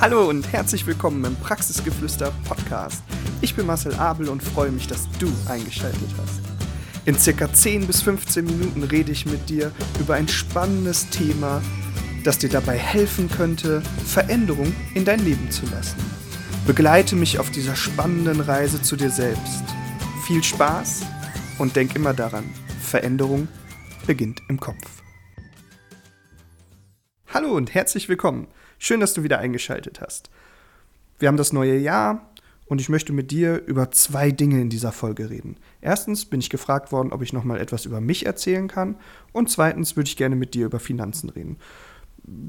Hallo und herzlich willkommen im Praxisgeflüster Podcast. Ich bin Marcel Abel und freue mich, dass du eingeschaltet hast. In circa 10 bis 15 Minuten rede ich mit dir über ein spannendes Thema, das dir dabei helfen könnte, Veränderung in dein Leben zu lassen. Begleite mich auf dieser spannenden Reise zu dir selbst. Viel Spaß und denk immer daran, Veränderung beginnt im Kopf. Hallo und herzlich willkommen. Schön, dass du wieder eingeschaltet hast. Wir haben das neue Jahr und ich möchte mit dir über zwei Dinge in dieser Folge reden. Erstens bin ich gefragt worden, ob ich noch mal etwas über mich erzählen kann und zweitens würde ich gerne mit dir über Finanzen reden.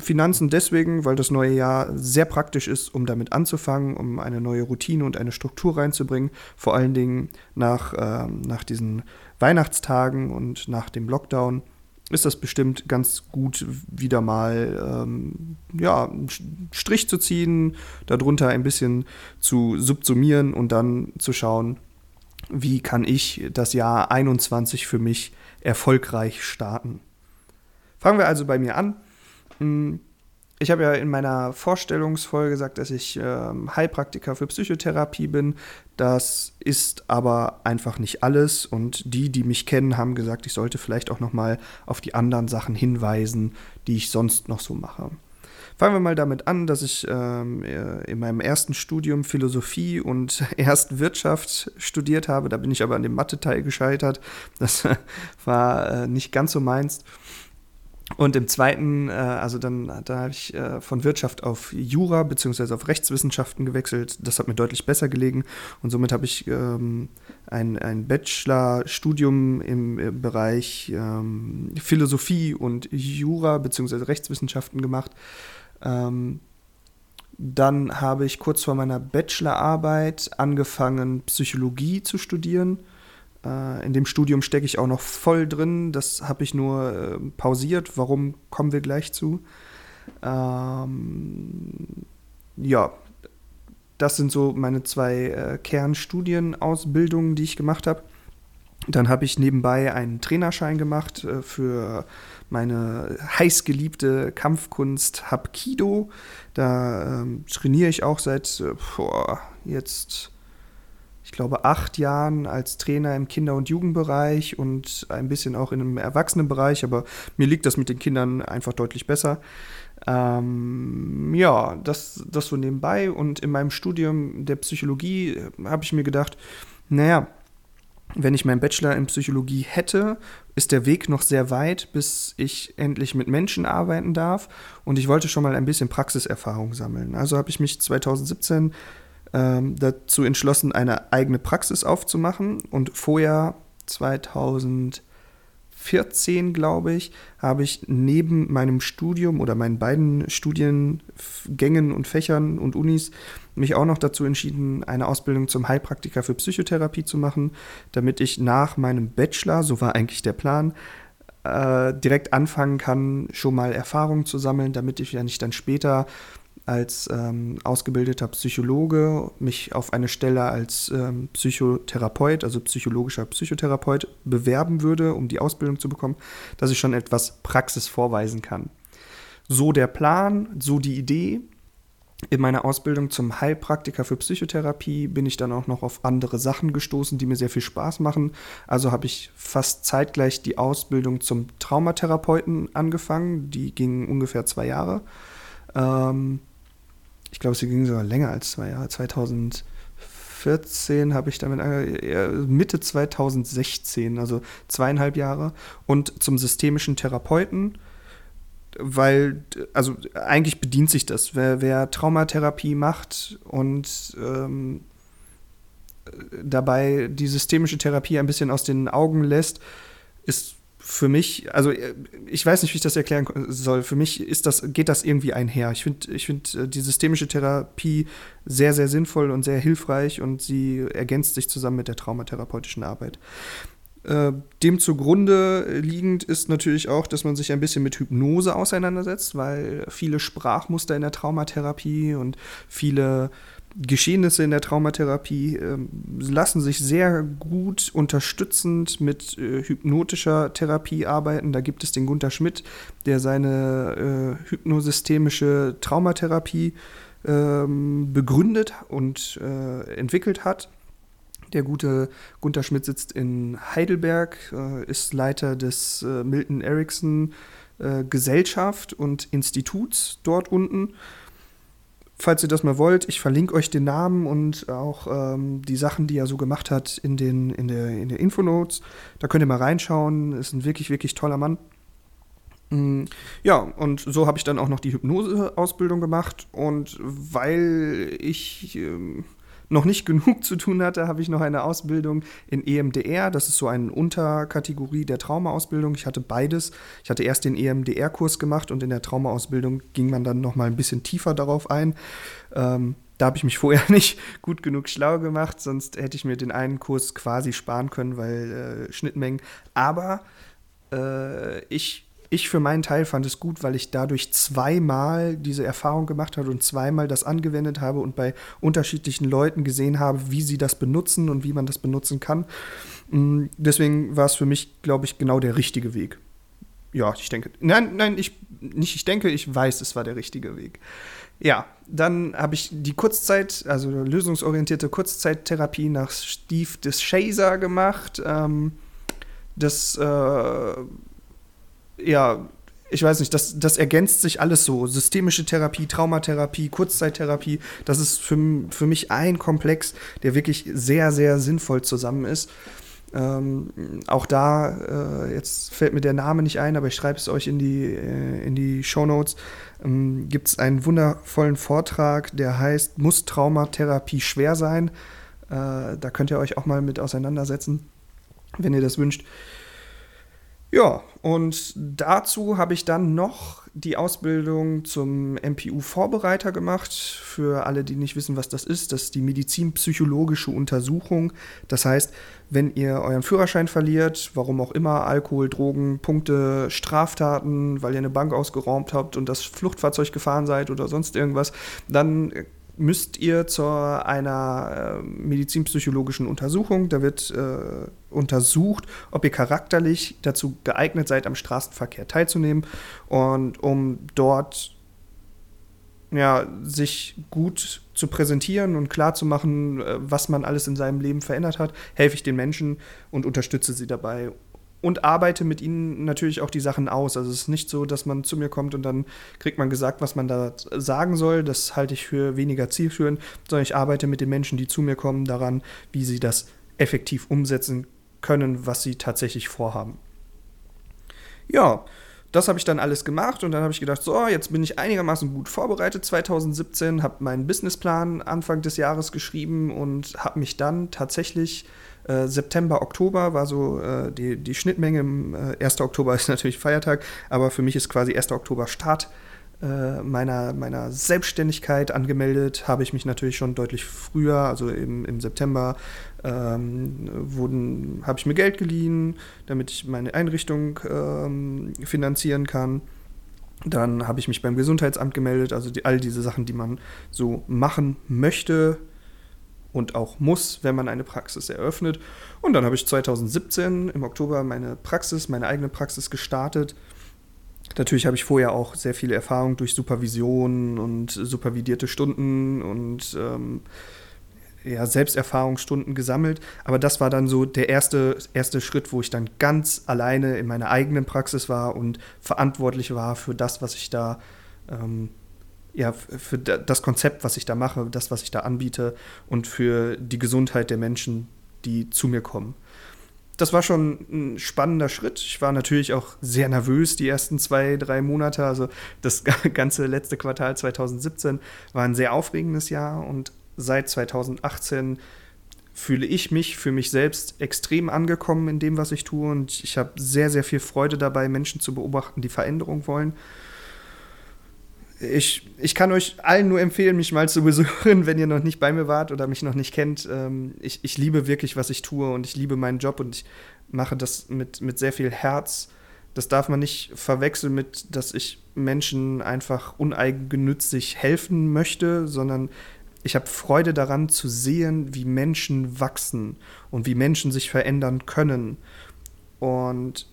Finanzen deswegen, weil das neue Jahr sehr praktisch ist, um damit anzufangen, um eine neue Routine und eine Struktur reinzubringen. Vor allen Dingen nach, äh, nach diesen Weihnachtstagen und nach dem Lockdown ist das bestimmt ganz gut, wieder mal ähm, ja, einen Strich zu ziehen, darunter ein bisschen zu subsumieren und dann zu schauen, wie kann ich das Jahr 21 für mich erfolgreich starten. Fangen wir also bei mir an. Ich habe ja in meiner Vorstellungsfolge gesagt, dass ich ähm, Heilpraktiker für Psychotherapie bin. Das ist aber einfach nicht alles. Und die, die mich kennen, haben gesagt, ich sollte vielleicht auch noch mal auf die anderen Sachen hinweisen, die ich sonst noch so mache. Fangen wir mal damit an, dass ich ähm, äh, in meinem ersten Studium Philosophie und erst Wirtschaft studiert habe. Da bin ich aber an dem Mathe-Teil gescheitert. Das war äh, nicht ganz so meins. Und im zweiten, äh, also dann da habe ich äh, von Wirtschaft auf Jura bzw. auf Rechtswissenschaften gewechselt. Das hat mir deutlich besser gelegen. Und somit habe ich ähm, ein, ein Bachelorstudium im, im Bereich ähm, Philosophie und Jura bzw. Rechtswissenschaften gemacht. Ähm, dann habe ich kurz vor meiner Bachelorarbeit angefangen, Psychologie zu studieren äh, in dem Studium stecke ich auch noch voll drin. Das habe ich nur äh, pausiert. Warum kommen wir gleich zu? Ähm, ja, das sind so meine zwei äh, Kernstudienausbildungen, die ich gemacht habe. Dann habe ich nebenbei einen Trainerschein gemacht äh, für meine heißgeliebte Kampfkunst Hapkido. Da ähm, trainiere ich auch seit äh, boah, jetzt ich glaube, acht Jahren als Trainer im Kinder- und Jugendbereich und ein bisschen auch in einem Erwachsenenbereich, aber mir liegt das mit den Kindern einfach deutlich besser. Ähm, ja, das, das so nebenbei. Und in meinem Studium der Psychologie äh, habe ich mir gedacht, naja, wenn ich meinen Bachelor in Psychologie hätte, ist der Weg noch sehr weit, bis ich endlich mit Menschen arbeiten darf. Und ich wollte schon mal ein bisschen Praxiserfahrung sammeln. Also habe ich mich 2017 ähm, dazu entschlossen, eine eigene Praxis aufzumachen. Und vorher, 2014, glaube ich, habe ich neben meinem Studium oder meinen beiden Studiengängen und Fächern und Unis mich auch noch dazu entschieden, eine Ausbildung zum Heilpraktiker für Psychotherapie zu machen, damit ich nach meinem Bachelor, so war eigentlich der Plan, äh, direkt anfangen kann, schon mal Erfahrungen zu sammeln, damit ich ja nicht dann später als ähm, ausgebildeter Psychologe mich auf eine Stelle als ähm, Psychotherapeut, also psychologischer Psychotherapeut, bewerben würde, um die Ausbildung zu bekommen, dass ich schon etwas Praxis vorweisen kann. So der Plan, so die Idee. In meiner Ausbildung zum Heilpraktiker für Psychotherapie bin ich dann auch noch auf andere Sachen gestoßen, die mir sehr viel Spaß machen. Also habe ich fast zeitgleich die Ausbildung zum Traumatherapeuten angefangen. Die ging ungefähr zwei Jahre. Ähm, ich glaube, sie ging sogar länger als zwei Jahre. 2014 habe ich damit angefangen, Mitte 2016, also zweieinhalb Jahre. Und zum systemischen Therapeuten, weil, also eigentlich bedient sich das. Wer, wer Traumatherapie macht und ähm, dabei die systemische Therapie ein bisschen aus den Augen lässt, ist für mich, also äh, ich weiß nicht, wie ich das erklären soll. Für mich ist das, geht das irgendwie einher. Ich finde ich find äh, die systemische Therapie sehr, sehr sinnvoll und sehr hilfreich und sie ergänzt sich zusammen mit der traumatherapeutischen Arbeit. Äh, dem zugrunde liegend ist natürlich auch, dass man sich ein bisschen mit Hypnose auseinandersetzt, weil viele Sprachmuster in der Traumatherapie und viele Geschehnisse in der Traumatherapie äh, lassen sich sehr gut unterstützend mit äh, hypnotischer Therapie arbeiten. Da gibt es den Gunther Schmidt, der seine äh, hypnosystemische Traumatherapie ähm, begründet und äh, entwickelt hat. Der gute Gunther Schmidt sitzt in Heidelberg, äh, ist Leiter des äh, Milton Erickson äh, Gesellschaft und Instituts dort unten. Falls ihr das mal wollt, ich verlinke euch den Namen und auch ähm, die Sachen, die er so gemacht hat, in den in der, in der Infonotes. Da könnt ihr mal reinschauen. Ist ein wirklich, wirklich toller Mann. Mm, ja, und so habe ich dann auch noch die Hypnose-Ausbildung gemacht. Und weil ich ähm, noch nicht genug zu tun hatte, habe ich noch eine Ausbildung in EMDR. Das ist so eine Unterkategorie der Traumaausbildung. Ich hatte beides. Ich hatte erst den EMDR-Kurs gemacht und in der Traumaausbildung ging man dann noch mal ein bisschen tiefer darauf ein. Ähm, da habe ich mich vorher nicht gut genug schlau gemacht, sonst hätte ich mir den einen Kurs quasi sparen können, weil äh, Schnittmengen. Aber äh, ich ich für meinen Teil fand es gut, weil ich dadurch zweimal diese Erfahrung gemacht habe und zweimal das angewendet habe und bei unterschiedlichen Leuten gesehen habe, wie sie das benutzen und wie man das benutzen kann. Mm, deswegen war es für mich, glaube ich, genau der richtige Weg. Ja, ich denke. Nein, nein, ich nicht ich denke, ich weiß, es war der richtige Weg. Ja, dann habe ich die Kurzzeit, also lösungsorientierte Kurzzeittherapie nach Steve Deschazer gemacht. Ähm, das äh, ja, ich weiß nicht, das, das ergänzt sich alles so. Systemische Therapie, Traumatherapie, Kurzzeittherapie, das ist für, für mich ein Komplex, der wirklich sehr, sehr sinnvoll zusammen ist. Ähm, auch da, äh, jetzt fällt mir der Name nicht ein, aber ich schreibe es euch in die, äh, in die Show Notes, ähm, gibt es einen wundervollen Vortrag, der heißt Muss Traumatherapie schwer sein? Äh, da könnt ihr euch auch mal mit auseinandersetzen, wenn ihr das wünscht. Ja, und dazu habe ich dann noch die Ausbildung zum MPU-Vorbereiter gemacht. Für alle, die nicht wissen, was das ist, das ist die medizinpsychologische Untersuchung. Das heißt, wenn ihr euren Führerschein verliert, warum auch immer, Alkohol, Drogen, Punkte, Straftaten, weil ihr eine Bank ausgeraubt habt und das Fluchtfahrzeug gefahren seid oder sonst irgendwas, dann müsst ihr zu einer äh, medizinpsychologischen Untersuchung. Da wird äh, untersucht, ob ihr charakterlich dazu geeignet seid, am Straßenverkehr teilzunehmen. Und um dort ja, sich gut zu präsentieren und klar zu machen, äh, was man alles in seinem Leben verändert hat, helfe ich den Menschen und unterstütze sie dabei und arbeite mit ihnen natürlich auch die Sachen aus. Also es ist nicht so, dass man zu mir kommt und dann kriegt man gesagt, was man da sagen soll. Das halte ich für weniger zielführend, sondern ich arbeite mit den Menschen, die zu mir kommen, daran, wie sie das effektiv umsetzen können, was sie tatsächlich vorhaben. Ja, das habe ich dann alles gemacht und dann habe ich gedacht, so, jetzt bin ich einigermaßen gut vorbereitet 2017, habe meinen Businessplan Anfang des Jahres geschrieben und habe mich dann tatsächlich äh, September, Oktober war so äh, die, die Schnittmenge. Äh, 1. Oktober ist natürlich Feiertag, aber für mich ist quasi 1. Oktober Start äh, meiner, meiner Selbstständigkeit angemeldet. Habe ich mich natürlich schon deutlich früher, also im, im September, ähm, habe ich mir Geld geliehen, damit ich meine Einrichtung ähm, finanzieren kann. Dann habe ich mich beim Gesundheitsamt gemeldet, also die, all diese Sachen, die man so machen möchte, und auch muss, wenn man eine Praxis eröffnet. Und dann habe ich 2017 im Oktober meine Praxis, meine eigene Praxis gestartet. Natürlich habe ich vorher auch sehr viele Erfahrungen durch Supervision und supervidierte Stunden und ähm, ja, Selbsterfahrungsstunden gesammelt. Aber das war dann so der erste, erste Schritt, wo ich dann ganz alleine in meiner eigenen Praxis war und verantwortlich war für das, was ich da ähm, ja, für das Konzept, was ich da mache, das, was ich da anbiete und für die Gesundheit der Menschen, die zu mir kommen. Das war schon ein spannender Schritt. Ich war natürlich auch sehr nervös die ersten zwei, drei Monate. Also das ganze letzte Quartal 2017 war ein sehr aufregendes Jahr und seit 2018 fühle ich mich für mich selbst extrem angekommen in dem, was ich tue und ich habe sehr, sehr viel Freude dabei, Menschen zu beobachten, die Veränderung wollen ich, ich kann euch allen nur empfehlen, mich mal zu besuchen, wenn ihr noch nicht bei mir wart oder mich noch nicht kennt. Ähm, ich, ich liebe wirklich, was ich tue und ich liebe meinen Job und ich mache das mit, mit sehr viel Herz. Das darf man nicht verwechseln mit, dass ich Menschen einfach uneigennützig helfen möchte, sondern ich habe Freude daran zu sehen, wie Menschen wachsen und wie Menschen sich verändern können. Und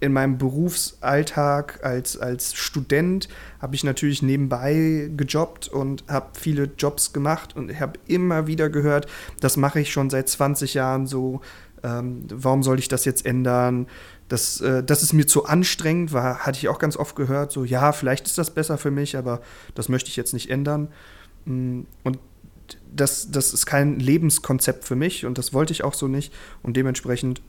in meinem Berufsalltag als, als Student habe ich natürlich nebenbei gejobbt und habe viele Jobs gemacht und habe immer wieder gehört, das mache ich schon seit 20 Jahren so, ähm, warum soll ich das jetzt ändern? Das, äh, das ist mir zu anstrengend, war, hatte ich auch ganz oft gehört, so ja, vielleicht ist das besser für mich, aber das möchte ich jetzt nicht ändern. Mm, und das, das ist kein Lebenskonzept für mich und das wollte ich auch so nicht. Und dementsprechend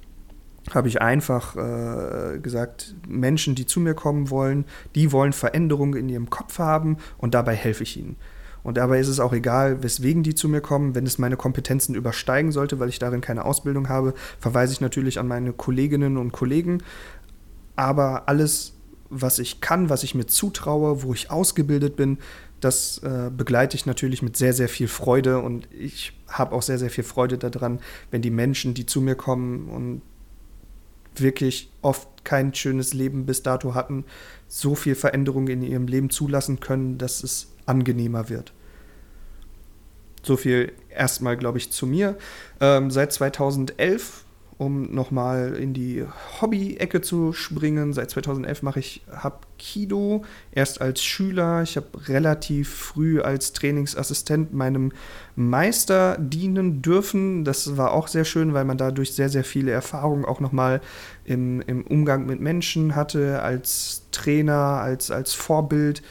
habe ich einfach äh, gesagt, Menschen, die zu mir kommen wollen, die wollen Veränderungen in ihrem Kopf haben und dabei helfe ich ihnen. Und dabei ist es auch egal, weswegen die zu mir kommen. Wenn es meine Kompetenzen übersteigen sollte, weil ich darin keine Ausbildung habe, verweise ich natürlich an meine Kolleginnen und Kollegen. Aber alles, was ich kann, was ich mir zutraue, wo ich ausgebildet bin, das äh, begleite ich natürlich mit sehr, sehr viel Freude. Und ich habe auch sehr, sehr viel Freude daran, wenn die Menschen, die zu mir kommen und wirklich oft kein schönes Leben bis dato hatten, so viel Veränderung in ihrem Leben zulassen können, dass es angenehmer wird. So viel erstmal, glaube ich, zu mir. Ähm, seit 2011 um nochmal in die Hobby-Ecke zu springen. Seit 2011 mache ich Hapkido, erst als Schüler. Ich habe relativ früh als Trainingsassistent meinem Meister dienen dürfen. Das war auch sehr schön, weil man dadurch sehr, sehr viele Erfahrungen auch nochmal im, im Umgang mit Menschen hatte, als Trainer, als, als Vorbild.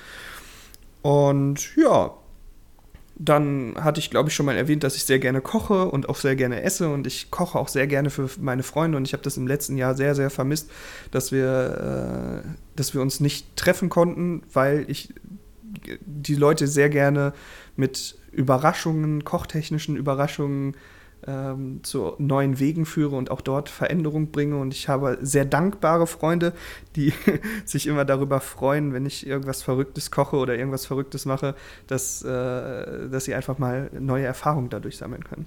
Und ja, dann hatte ich, glaube ich, schon mal erwähnt, dass ich sehr gerne koche und auch sehr gerne esse und ich koche auch sehr gerne für meine Freunde und ich habe das im letzten Jahr sehr, sehr vermisst, dass wir, äh, dass wir uns nicht treffen konnten, weil ich die Leute sehr gerne mit Überraschungen, kochtechnischen Überraschungen ähm, zu neuen Wegen führe und auch dort Veränderung bringe. Und ich habe sehr dankbare Freunde, die sich immer darüber freuen, wenn ich irgendwas Verrücktes koche oder irgendwas Verrücktes mache, dass, äh, dass sie einfach mal neue Erfahrungen dadurch sammeln können.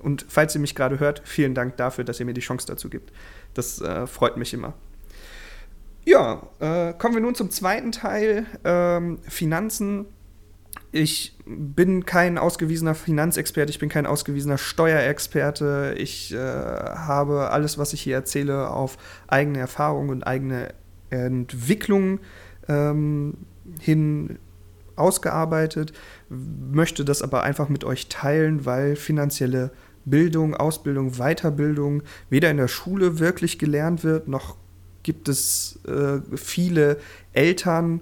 Und falls ihr mich gerade hört, vielen Dank dafür, dass ihr mir die Chance dazu gibt. Das äh, freut mich immer. Ja, äh, kommen wir nun zum zweiten Teil, ähm, Finanzen ich bin kein ausgewiesener Finanzexperte, ich bin kein ausgewiesener Steuerexperte. Ich äh, habe alles, was ich hier erzähle, auf eigene Erfahrung und eigene Entwicklung ähm, hin ausgearbeitet, möchte das aber einfach mit euch teilen, weil finanzielle Bildung, Ausbildung, Weiterbildung weder in der Schule wirklich gelernt wird, noch gibt es äh, viele Eltern,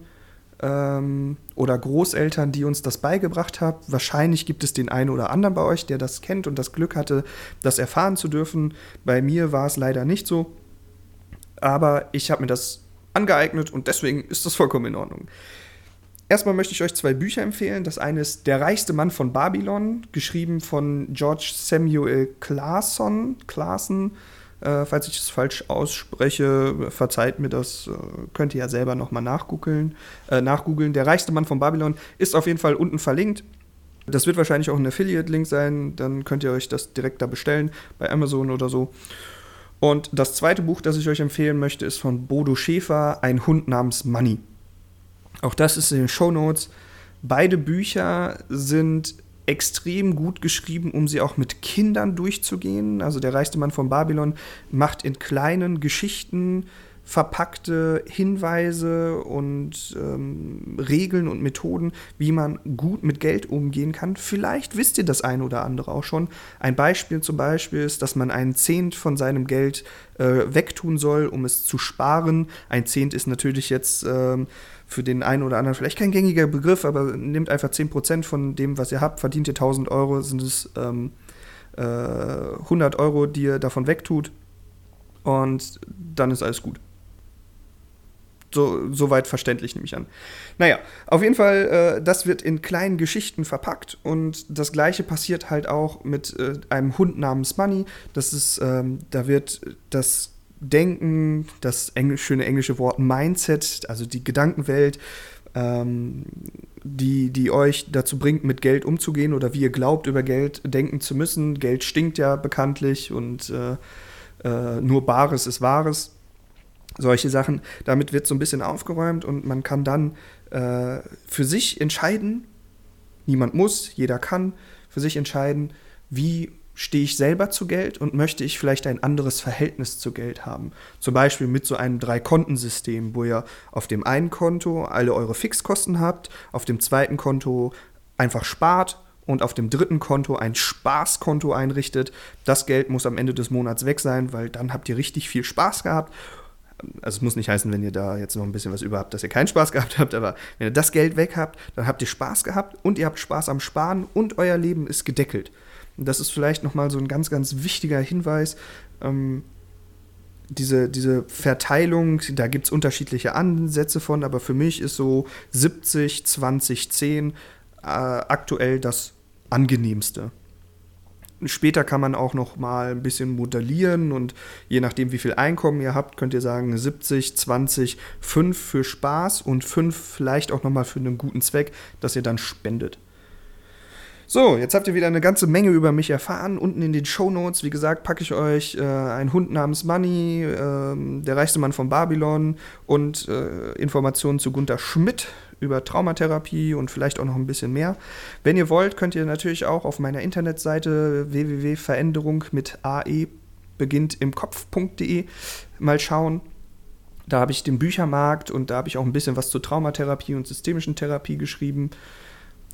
ähm, oder Großeltern, die uns das beigebracht haben. Wahrscheinlich gibt es den einen oder anderen bei euch, der das kennt und das Glück hatte, das erfahren zu dürfen. Bei mir war es leider nicht so. Aber ich habe mir das angeeignet und deswegen ist das vollkommen in Ordnung. Erstmal möchte ich euch zwei Bücher empfehlen. Das eine ist Der reichste Mann von Babylon, geschrieben von George Samuel Clason. Clason äh, falls ich es falsch ausspreche, verzeiht mir das, äh, könnt ihr ja selber nochmal nachgoogeln. Äh, nachgoogeln. Der reichste Mann von Babylon ist auf jeden Fall unten verlinkt. Das wird wahrscheinlich auch ein Affiliate-Link sein, dann könnt ihr euch das direkt da bestellen, bei Amazon oder so. Und das zweite Buch, das ich euch empfehlen möchte, ist von Bodo Schäfer, Ein Hund namens Money. Auch das ist in den Show Notes. Beide Bücher sind extrem gut geschrieben, um sie auch mit Kindern durchzugehen. Also der reichste Mann von Babylon macht in kleinen Geschichten verpackte Hinweise und ähm, Regeln und Methoden, wie man gut mit Geld umgehen kann. Vielleicht wisst ihr das eine oder andere auch schon. Ein Beispiel zum Beispiel ist, dass man einen Zehnt von seinem Geld äh, wegtun soll, um es zu sparen. Ein Zehnt ist natürlich jetzt ähm, für den einen oder anderen vielleicht kein gängiger Begriff, aber nehmt einfach 10% von dem, was ihr habt, verdient ihr 1000 Euro, sind es ähm, äh, 100 Euro, die ihr davon wegtut und dann ist alles gut. So, soweit verständlich, nehme ich an. Naja, auf jeden Fall, äh, das wird in kleinen Geschichten verpackt und das gleiche passiert halt auch mit äh, einem Hund namens Money. Das ist, ähm, da wird das Denken, das Engl schöne englische Wort Mindset, also die Gedankenwelt, ähm, die, die euch dazu bringt, mit Geld umzugehen oder wie ihr glaubt, über Geld denken zu müssen. Geld stinkt ja bekanntlich und äh, äh, nur Bares ist Wahres. Solche Sachen. Damit wird so ein bisschen aufgeräumt und man kann dann äh, für sich entscheiden, niemand muss, jeder kann, für sich entscheiden, wie stehe ich selber zu Geld und möchte ich vielleicht ein anderes Verhältnis zu Geld haben. Zum Beispiel mit so einem Drei-Konten-System, wo ihr auf dem einen Konto alle eure Fixkosten habt, auf dem zweiten Konto einfach spart und auf dem dritten Konto ein Spaßkonto einrichtet. Das Geld muss am Ende des Monats weg sein, weil dann habt ihr richtig viel Spaß gehabt. Also es muss nicht heißen, wenn ihr da jetzt noch ein bisschen was über habt, dass ihr keinen Spaß gehabt habt, aber wenn ihr das Geld weg habt, dann habt ihr Spaß gehabt und ihr habt Spaß am Sparen und euer Leben ist gedeckelt. Und das ist vielleicht nochmal so ein ganz, ganz wichtiger Hinweis. Ähm, diese, diese Verteilung, da gibt es unterschiedliche Ansätze von, aber für mich ist so 70, 20, 10 äh, aktuell das angenehmste. Später kann man auch noch mal ein bisschen modellieren und je nachdem, wie viel Einkommen ihr habt, könnt ihr sagen 70, 20, 5 für Spaß und 5 vielleicht auch noch mal für einen guten Zweck, dass ihr dann spendet. So, jetzt habt ihr wieder eine ganze Menge über mich erfahren. Unten in den Show Notes, wie gesagt, packe ich euch äh, einen Hund namens Money, äh, der reichste Mann von Babylon und äh, Informationen zu Gunter Schmidt über Traumatherapie und vielleicht auch noch ein bisschen mehr. Wenn ihr wollt, könnt ihr natürlich auch auf meiner Internetseite www.veränderung mit ae beginnt im Kopf.de mal schauen. Da habe ich den Büchermarkt und da habe ich auch ein bisschen was zur Traumatherapie und systemischen Therapie geschrieben.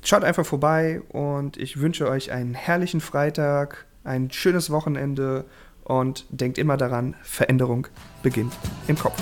Schaut einfach vorbei und ich wünsche euch einen herrlichen Freitag, ein schönes Wochenende und denkt immer daran, Veränderung beginnt im Kopf.